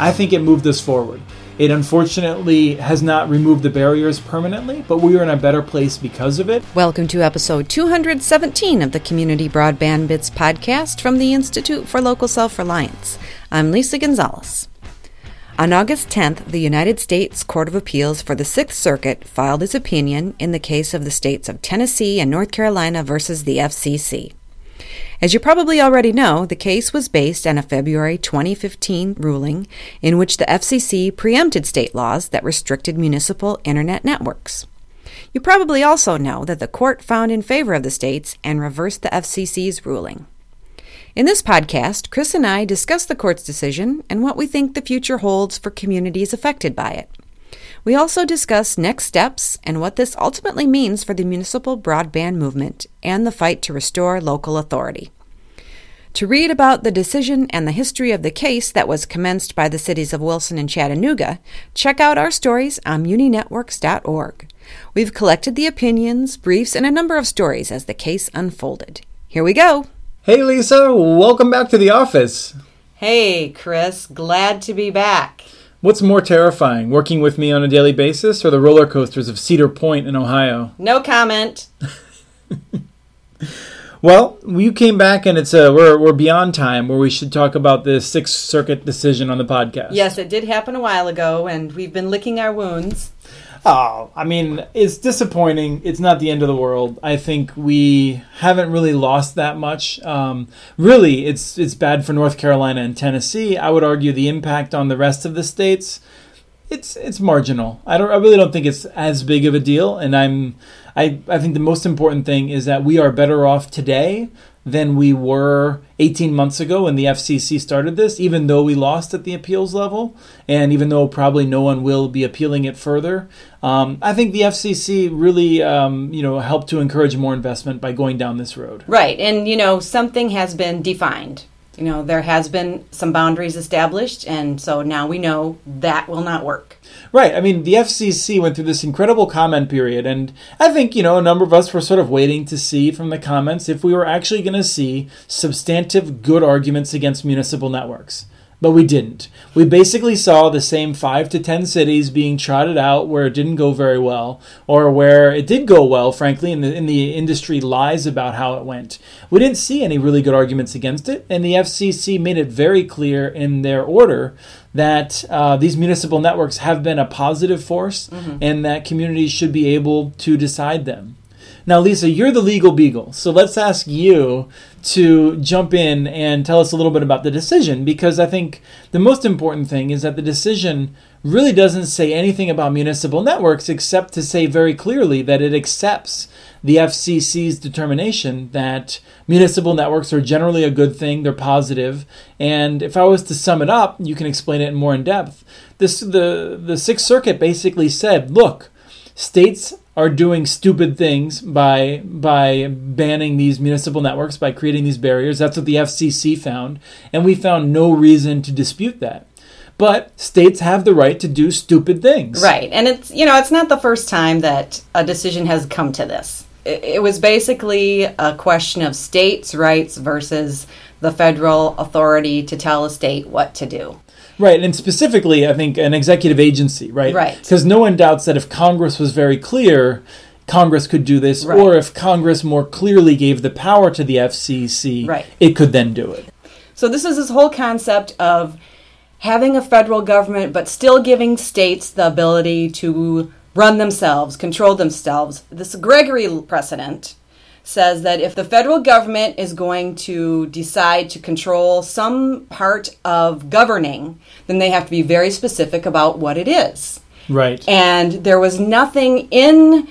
I think it moved us forward. It unfortunately has not removed the barriers permanently, but we are in a better place because of it. Welcome to episode 217 of the Community Broadband Bits podcast from the Institute for Local Self Reliance. I'm Lisa Gonzalez. On August 10th, the United States Court of Appeals for the Sixth Circuit filed its opinion in the case of the states of Tennessee and North Carolina versus the FCC. As you probably already know, the case was based on a February 2015 ruling in which the FCC preempted state laws that restricted municipal internet networks. You probably also know that the court found in favor of the states and reversed the FCC's ruling. In this podcast, Chris and I discuss the court's decision and what we think the future holds for communities affected by it. We also discuss next steps and what this ultimately means for the municipal broadband movement and the fight to restore local authority. To read about the decision and the history of the case that was commenced by the cities of Wilson and Chattanooga, check out our stories on muninetworks.org. We've collected the opinions, briefs, and a number of stories as the case unfolded. Here we go. Hey, Lisa, welcome back to the office. Hey, Chris, glad to be back. What's more terrifying, working with me on a daily basis or the roller coasters of Cedar Point in Ohio? No comment. well, you came back and it's a we're we're beyond time where we should talk about the Sixth Circuit decision on the podcast. Yes, it did happen a while ago and we've been licking our wounds. Oh, I mean, it's disappointing. It's not the end of the world. I think we haven't really lost that much. Um, really, it's it's bad for North Carolina and Tennessee. I would argue the impact on the rest of the states, it's it's marginal. I don't. I really don't think it's as big of a deal. And I'm, I I think the most important thing is that we are better off today than we were 18 months ago when the FCC started this, even though we lost at the appeals level, and even though probably no one will be appealing it further. Um, I think the FCC really, um, you know, helped to encourage more investment by going down this road. Right, and you know, something has been defined. You know, there has been some boundaries established, and so now we know that will not work. Right. I mean, the FCC went through this incredible comment period, and I think, you know, a number of us were sort of waiting to see from the comments if we were actually going to see substantive good arguments against municipal networks but we didn't. We basically saw the same five to ten cities being trotted out where it didn't go very well, or where it did go well, frankly, and the, and the industry lies about how it went. We didn't see any really good arguments against it, and the FCC made it very clear in their order that uh, these municipal networks have been a positive force mm-hmm. and that communities should be able to decide them. Now, Lisa, you're the legal beagle, so let's ask you to jump in and tell us a little bit about the decision because I think the most important thing is that the decision really doesn't say anything about municipal networks except to say very clearly that it accepts the FCC's determination that municipal networks are generally a good thing, they're positive, and if I was to sum it up, you can explain it more in depth. This the the 6th circuit basically said, look, states are doing stupid things by by banning these municipal networks by creating these barriers. That's what the FCC found and we found no reason to dispute that. But states have the right to do stupid things. Right and it's you know it's not the first time that a decision has come to this. It, it was basically a question of states rights versus the federal authority to tell a state what to do Right, and specifically, I think an executive agency, right? Right. Because no one doubts that if Congress was very clear, Congress could do this, right. or if Congress more clearly gave the power to the FCC, right. it could then do it. So this is this whole concept of having a federal government, but still giving states the ability to run themselves, control themselves. This Gregory precedent says that if the federal government is going to decide to control some part of governing, then they have to be very specific about what it is. Right. And there was nothing in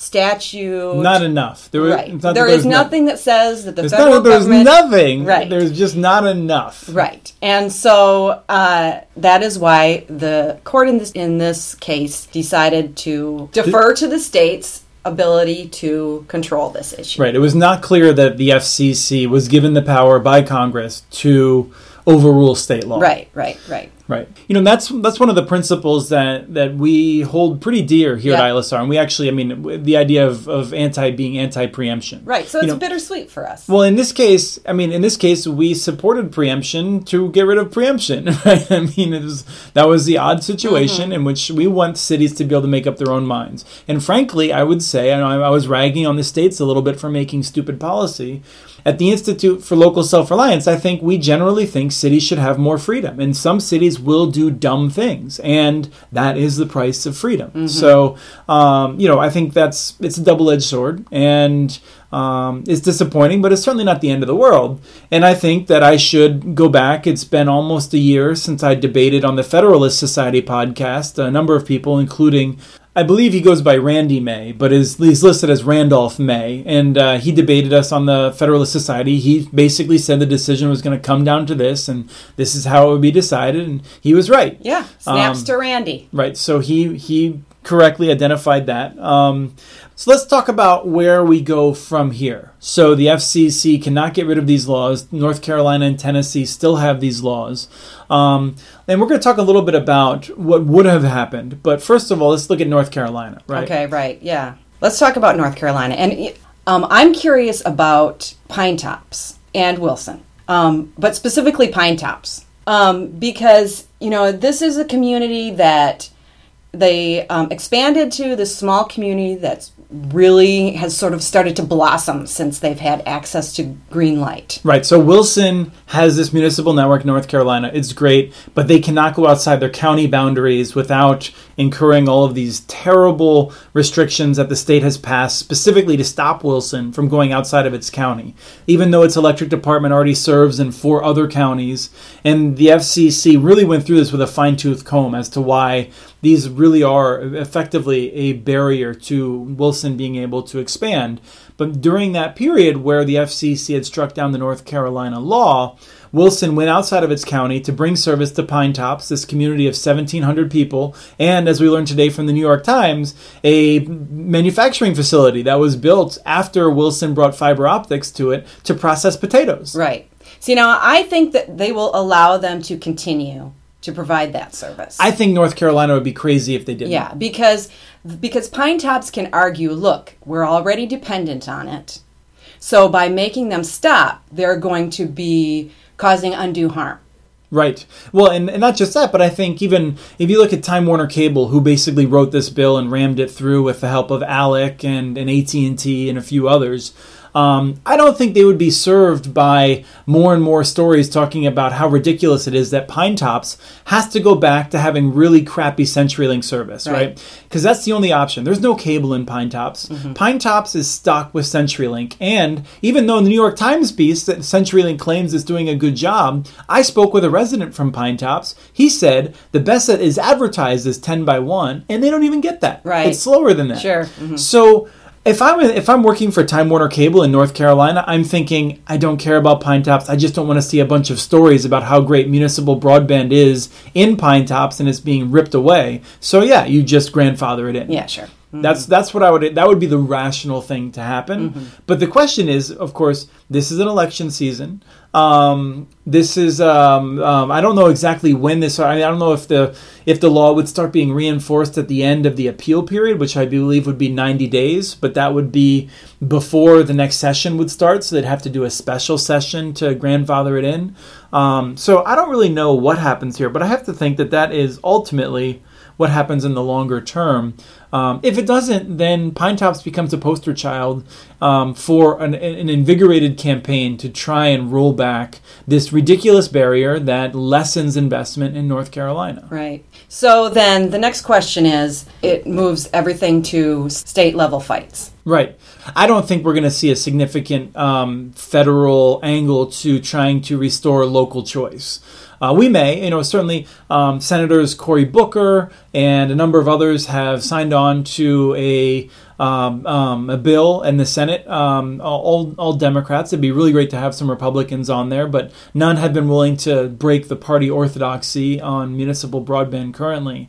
statute. Not enough. There, was, right. there is nothing that says that the there's federal not, there's government. nothing. Right. There's just not enough. Right. And so uh, that is why the court in this in this case decided to defer to the states ability to control this issue. Right. It was not clear that the FCC was given the power by Congress to overrule state law. Right, right, right. Right. You know, that's that's one of the principles that that we hold pretty dear here Yeah. at ILSR, and we actually, I mean, the idea of, of anti being anti preemption. Right. So You it's know, bittersweet for us. Well, in this case, I mean, in this case, we supported preemption to get rid of preemption. Right? I mean, it was that was the odd situation mm-hmm. in which we want cities to be able to make up their own minds. And frankly, I would say, I I was ragging on the states a little bit for making stupid policy. At the Institute for Local Self Reliance, I think we generally think cities should have more freedom, and some cities will do dumb things, and that is the price of freedom. So, um, you know, I think that's it's a double edged sword, and um, it's disappointing, but it's certainly not the end of the world. And I think that I should go back. It's been almost a year since I debated on the Federalist Society podcast. A number of people, including I believe he goes by Randy May, but is he's listed as Randolph May, and uh, he debated us on the Federalist Society. He basically said the decision was going to come down to this, and this is how it would be decided, and he was right. yeah. Snaps um, to Randy. Right. So he he correctly identified that. Um, so let's talk about where we go from here. So the FCC cannot get rid of these laws. North Carolina and Tennessee still have these laws. Um, and we're going to talk a little bit about what would have happened. But first of all, let's look at North Carolina. Right. Okay, right. Yeah. Let's talk about North Carolina. And um, I'm curious about Pinetops and Wilson, um, but specifically Pinetops. Um, because, you know, this is a community that they um, expanded to this small community that's really has sort of started to blossom since they've had access to Greenlight. Right. So Wilson has this municipal network in North Carolina. It's great, but they cannot go outside their county boundaries without incurring all of these terrible restrictions that the state has passed specifically to stop Wilson from going outside of its county. Even though its electric department already serves in four other counties, and the FCC really went through this with a fine-tooth comb as to why these really are effectively a barrier to Wilson being able to expand. But during that period where the FCC had struck down the North Carolina law, Wilson went outside of its county to bring service to Pinetops, this community of 1,700 people, and as we learned today from the New York Times, a manufacturing facility that was built after Wilson brought fiber optics to it to process potatoes. Right. See, now I think that they will allow them to continue to provide that service. I think North Carolina would be crazy if they didn't. Yeah, because because Pinetops can argue, look, we're already dependent on it. So by making them stop, they're going to be causing undue harm. Right. Well, and, and not just that, but I think even if you look at Time Warner Cable, who basically wrote this bill and rammed it through with the help of ALEC and, and AT&T and a few others, um, I don't think they would be served by more and more stories talking about how ridiculous it is that Pinetops has to go back to having really crappy CenturyLink service, Right. right? Because that's the only option. There's no cable in Pinetops. Pine Tops is stuck with CenturyLink, and even though in the New York Times piece that CenturyLink claims is doing a good job, I spoke with a resident from Pinetops. He said the best that is advertised is 10 by 1, and they don't even get that. Right. It's slower than that. Sure. Mhm. So if I'm if I'm working for Time Warner Cable in North Carolina, I'm thinking I don't care about Pinetops. I just don't want to see a bunch of stories about how great municipal broadband is in Pinetops and it's being ripped away. So yeah, you just grandfather it in. Yeah, sure. That's that's what I would that would be the rational thing to happen. But the question is, of course, this is an election season. Um, this is um, um, I don't know exactly when this. I, mean, I don't know if the if the law would start being reinforced at the end of the appeal period, which I believe would be 90 days. But that would be before the next session would start, so they'd have to do a special session to grandfather it in. Um, so I don't really know what happens here, but I have to think that that is ultimately what happens in the longer term. Um, if it doesn't, then Pinetops becomes a poster child um, for an, an invigorated campaign to try and roll back this ridiculous barrier that lessens investment in North Carolina. Right. So then the next question is it moves everything to state level fights. Right. I don't think we're going to see a significant um, federal angle to trying to restore local choice. Uh, we may, you know, certainly um, Senators Cory Booker and a number of others have signed on to a um, um, a bill in the Senate. Um, all all Democrats. It'd be really great to have some Republicans on there, but none have been willing to break the party orthodoxy on municipal broadband currently.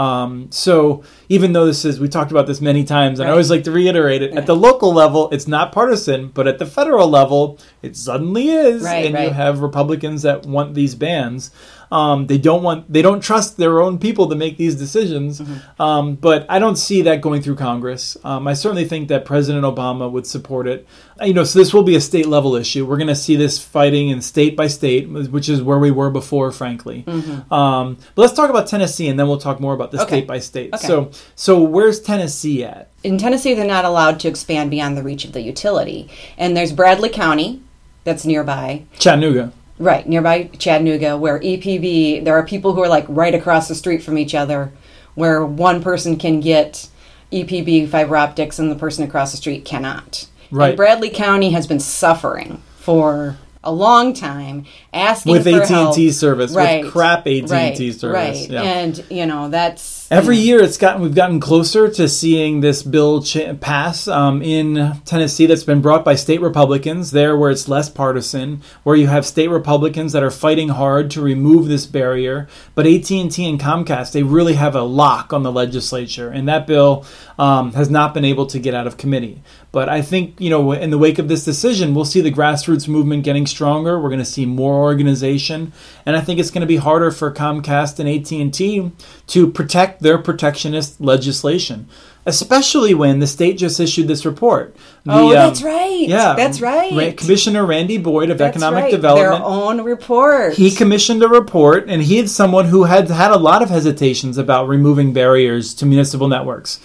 Um, so even though this is, we talked about this many times, and I always like to reiterate it. At the local level, it's not partisan, but at the federal level, it suddenly is, Right, and you have Republicans that want these bans. Um, they don't want they don't trust their own people to make these decisions. Mm-hmm. Um, but I don't see that going through Congress. Um, I certainly think that President Obama would support it. Uh, You know, so this will be a state level issue. We're going to see this fighting in state by state, which is where we were before, frankly. Um, but let's talk about Tennessee, and then we'll talk more about the Mm-hmm. Okay. state by state. Okay. So, so where's Tennessee at? in Tennessee, they're not allowed to expand beyond the reach of the utility. And there's Bradley County, that's nearby, Chattanooga. Right nearby Chattanooga, where EPB. There are people who are like right across the street from each other, where one person can get EPB fiber optics and the person across the street cannot. Right. And Bradley County has been suffering for a long time, asking With AT&T help. service, with crap AT&T right, service, right? yeah. And you know that's Every year, it's gotten we've gotten closer to seeing this bill ch- pass um, in Tennessee. That's been brought by state Republicans there, where it's less partisan, where you have state Republicans that are fighting hard to remove this barrier. But AT and T and Comcast, they really have a lock on the legislature, and that bill um, has not been able to get out of committee. But I think you know, in the wake of this decision, we'll see the grassroots movement getting stronger. We're going to see more organization, and I think it's going to be harder for Comcast and AT and T to protect their protectionist legislation, especially when the state just issued this report. The, Oh, um, that's right. Yeah, That's right. Ra- Commissioner Randy Boyd of that's Economic right, Development. Their own report. He commissioned a report, and he is someone who had had a lot of hesitations about removing barriers to municipal networks.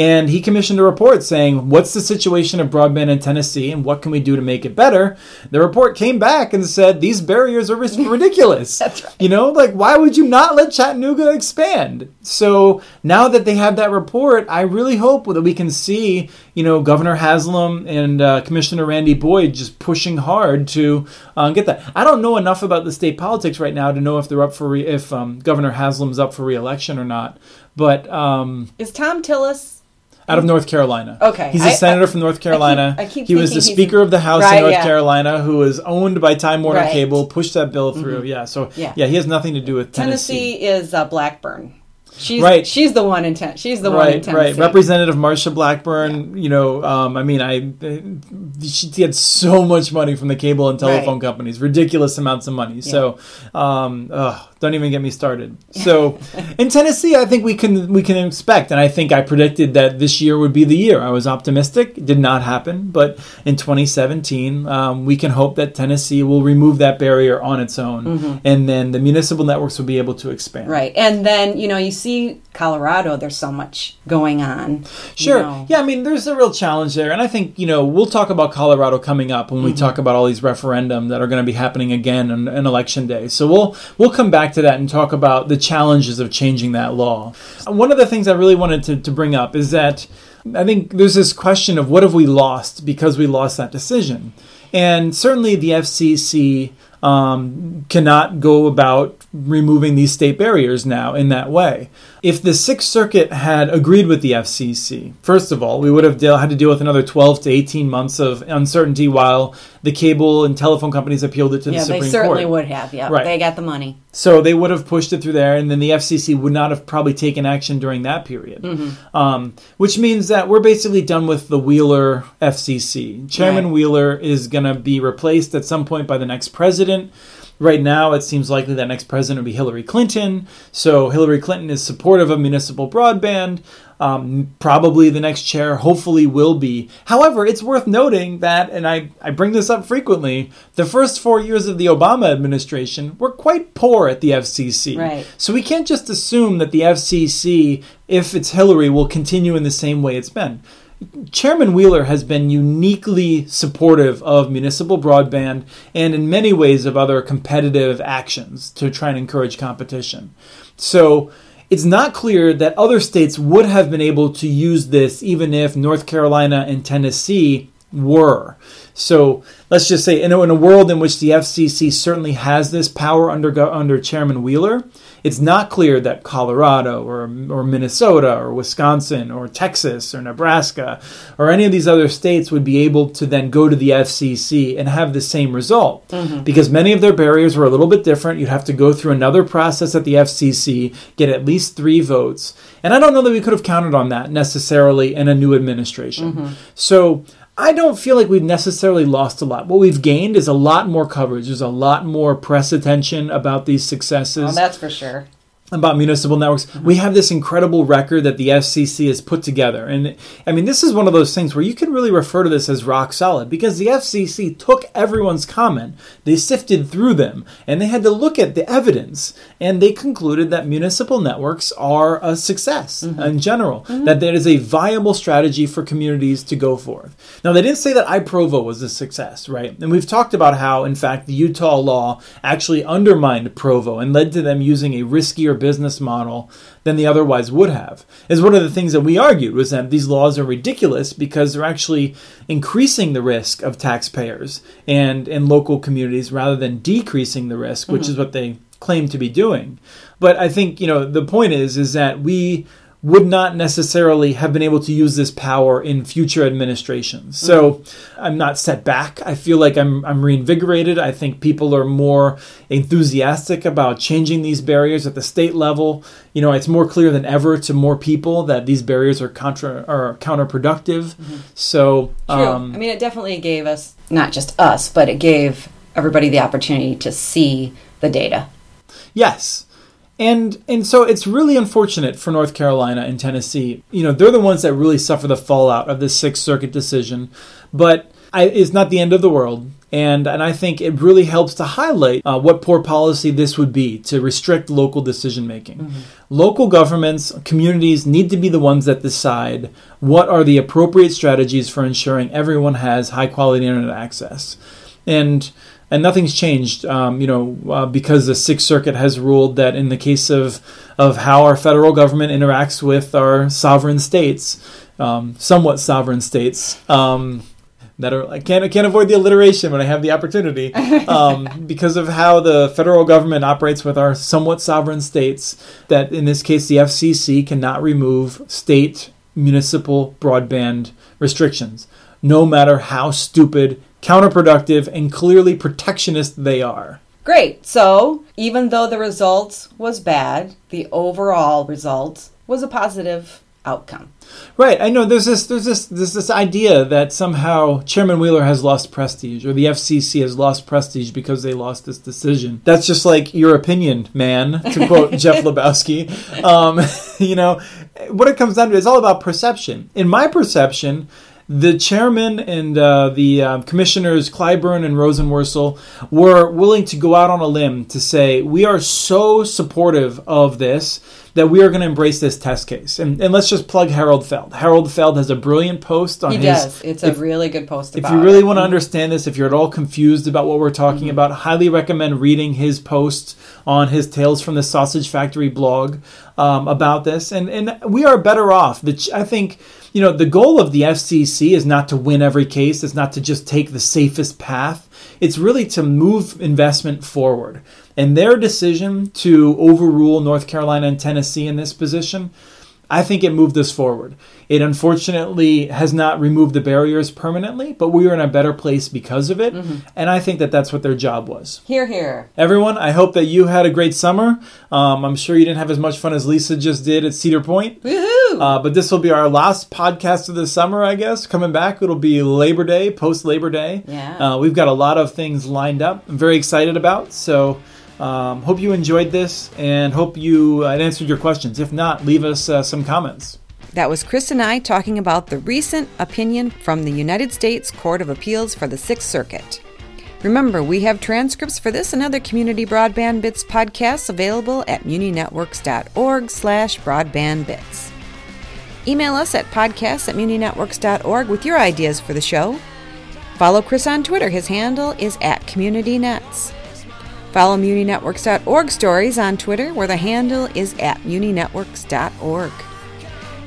And he commissioned a report saying, What's the situation of broadband in Tennessee and what can we do to make it better? The report came back and said, These barriers are ridiculous. That's right. You know, like, why would you not let Chattanooga expand? So now that they have that report, I really hope that we can see, you know, Governor Haslam and uh, Commissioner Randy Boyd just pushing hard to uh, get that. I don't know enough about the state politics right now to know if they're up for re- if um, Governor Haslam's up for reelection or not. But um, Is Thom Tillis? Out of North Carolina. Okay. He's a I- senator from North Carolina. I keep he was the Speaker of the House Right, in North yeah. Carolina, who was owned by Time Warner Right. Mm-hmm. Cable, pushed that bill through. Yeah, so Yeah. yeah. he has nothing to do with Tennessee. Tennessee is uh, Blackburn. She's Right. She's the one in ten- She's the one in Right, Tennessee. right. Representative Marsha Blackburn. You know, um, I mean, I she had so much money from the cable and telephone Right. companies, ridiculous amounts of money. So, um, ugh, don't even get me started. So, in Tennessee, I think we can we can expect, and I think I predicted that this year would be the year. I was optimistic. It did not happen, but in 2017, um, we can hope that Tennessee will remove that barrier on its own, and then the municipal networks will be able to expand. Mm-hmm. Right. And then, you know, you see Colorado, there's so much going on. you Sure. know. Yeah, I mean, there's a real challenge there. And I think, you know, we'll talk about Colorado coming up when we talk about all these referendum that are going to be happening again on, on election day. So we'll we'll come back to that and talk about the challenges of changing that law. One of the things I really wanted to, to bring up is that I think there's this question of what have we lost because we lost that decision. And certainly the FCC um, cannot go about removing these state barriers now in that way. If the Sixth Circuit had agreed with the FCC, first of all, we would have deal, had to deal with another 12 to 18 months of uncertainty while the cable and telephone companies appealed it to Yeah, the Supreme Court. Yeah, they certainly would have. Yeah. Right. They got the money. So they would have pushed it through there, and then the FCC would not have probably taken action during that period. Um, which means that we're basically done with the Wheeler FCC. Chairman Right. Wheeler is going to be replaced at some point by the next president. Right now, it seems likely that next president will be Hillary Clinton. So Hillary Clinton is supportive of municipal broadband. Um, probably the next chair, hopefully, will be. However, it's worth noting that, and I, I bring this up frequently, the first four years of the Obama administration were quite poor at the FCC. Right. So we can't just assume that the FCC, if it's Hillary, will continue in the same way it's been. Chairman Wheeler has been uniquely supportive of municipal broadband and in many ways of other competitive actions to try and encourage competition. So it's not clear that other states would have been able to use this even if North Carolina and Tennessee were. So let's just say, in a, in a world in which the FCC certainly has this power under under Chairman Wheeler, it's not clear that Colorado or or Minnesota or Wisconsin or Texas or Nebraska or any of these other states would be able to then go to the FCC and have the same result mm-hmm. because many of their barriers were a little bit different. You'd have to go through another process at the FCC, get at least three votes, and I don't know that we could have counted on that necessarily in a new administration. Mm-hmm. So. I don't feel like we've necessarily lost a lot. What we've gained is a lot more coverage. There's a lot more press attention about these successes. Well, that's for sure about municipal networks. Mm-hmm. We have this incredible record that the FCC has put together. And I mean, this is one of those things where you can really refer to this as rock solid because the FCC took everyone's comment, they sifted through them, and they had to look at the evidence. And they concluded that municipal networks are a success mm-hmm. in general, mm-hmm. that there is a viable strategy for communities to go forth. Now, they didn't say that iProvo was a success, right? And we've talked about how, in fact, the Utah law actually undermined Provo and led to them using a riskier business model than they otherwise would have. Is one of the things that we argued was that these laws are ridiculous because they're actually increasing the risk of taxpayers and in local communities rather than decreasing the risk, which mm-hmm. is what they claim to be doing. But I think, you know, the point is is that we would not necessarily have been able to use this power in future administrations. So mm-hmm. I'm not set back. I feel like I'm, I'm reinvigorated. I think people are more enthusiastic about changing these barriers at the state level. You know, it's more clear than ever to more people that these barriers are contra are counterproductive. Mm-hmm. So, um, I mean, it definitely gave us not just us, but it gave everybody the opportunity to see the data. Yes. And and so it's really unfortunate for North Carolina and Tennessee. You know, they're the ones that really suffer the fallout of this Sixth Circuit decision, but I, it's not the end of the world. And and I think it really helps to highlight uh, what poor policy this would be to restrict local decision making. Mm-hmm. Local governments, communities need to be the ones that decide what are the appropriate strategies for ensuring everyone has high quality internet access. And and nothing's changed. Um, you know, uh, because the Sixth Circuit has ruled that in the case of of how our federal government interacts with our sovereign states, um, somewhat sovereign states. Um, that are I can't I can't avoid the alliteration when I have the opportunity um, because of how the federal government operates with our somewhat sovereign states. That in this case, the FCC cannot remove state municipal broadband restrictions, no matter how stupid counterproductive, and clearly protectionist they are. Great. So, even though the results was bad, the overall result was a positive outcome. Right. I know there's this there's this there's this idea that somehow Chairman Wheeler has lost prestige or the FCC has lost prestige because they lost this decision. That's just like your opinion, man, to quote Jeff Lebowski. Um, you know, what it comes down to is all about perception. In my perception, the chairman and uh, the uh, commissioners Clyburn and Rosenworcel were willing to go out on a limb to say we are so supportive of this that we are going to embrace this test case. And, and let's just plug Harold Feld. Harold Feld has a brilliant post on he his. does. It's if, a really good post. If you really it. want to understand this, if you're at all confused about what we're talking mm-hmm. about, highly recommend reading his post on his Tales from the Sausage Factory blog um, about this. And and we are better off. I think you know, the goal of the FCC is not to win every case, it's not to just take the safest path. It's really to move investment forward. And their decision to overrule North Carolina and Tennessee in this position I think it moved us forward. It unfortunately has not removed the barriers permanently, but we are in a better place because of it. Mm-hmm. And I think that that's what their job was. Here, here. Everyone, I hope that you had a great summer. Um, I'm sure you didn't have as much fun as Lisa just did at Cedar Point. Woohoo! Uh, but this will be our last podcast of the summer, I guess. Coming back, it'll be Labor Day, post Labor Day. Yeah. Uh, we've got a lot of things lined up. I'm very excited about. So. Um, hope you enjoyed this and hope you uh, answered your questions. If not, leave us uh, some comments. That was Chris and I talking about the recent opinion from the United States Court of Appeals for the Sixth Circuit. Remember, we have transcripts for this and other community broadband bits podcasts available at muninetworks.org slash broadbandbits. Email us at podcasts at muninetworks.org with your ideas for the show. Follow Chris on Twitter. His handle is at CommunityNets. Follow MuniNetworks.org stories on Twitter, where the handle is at MuniNetworks.org.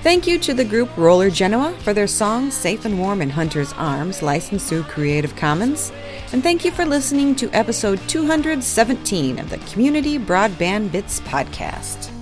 Thank you to the group Roller Genoa for their song Safe and Warm in Hunter's Arms, licensed through Creative Commons. And thank you for listening to episode 217 of the Community Broadband Bits podcast.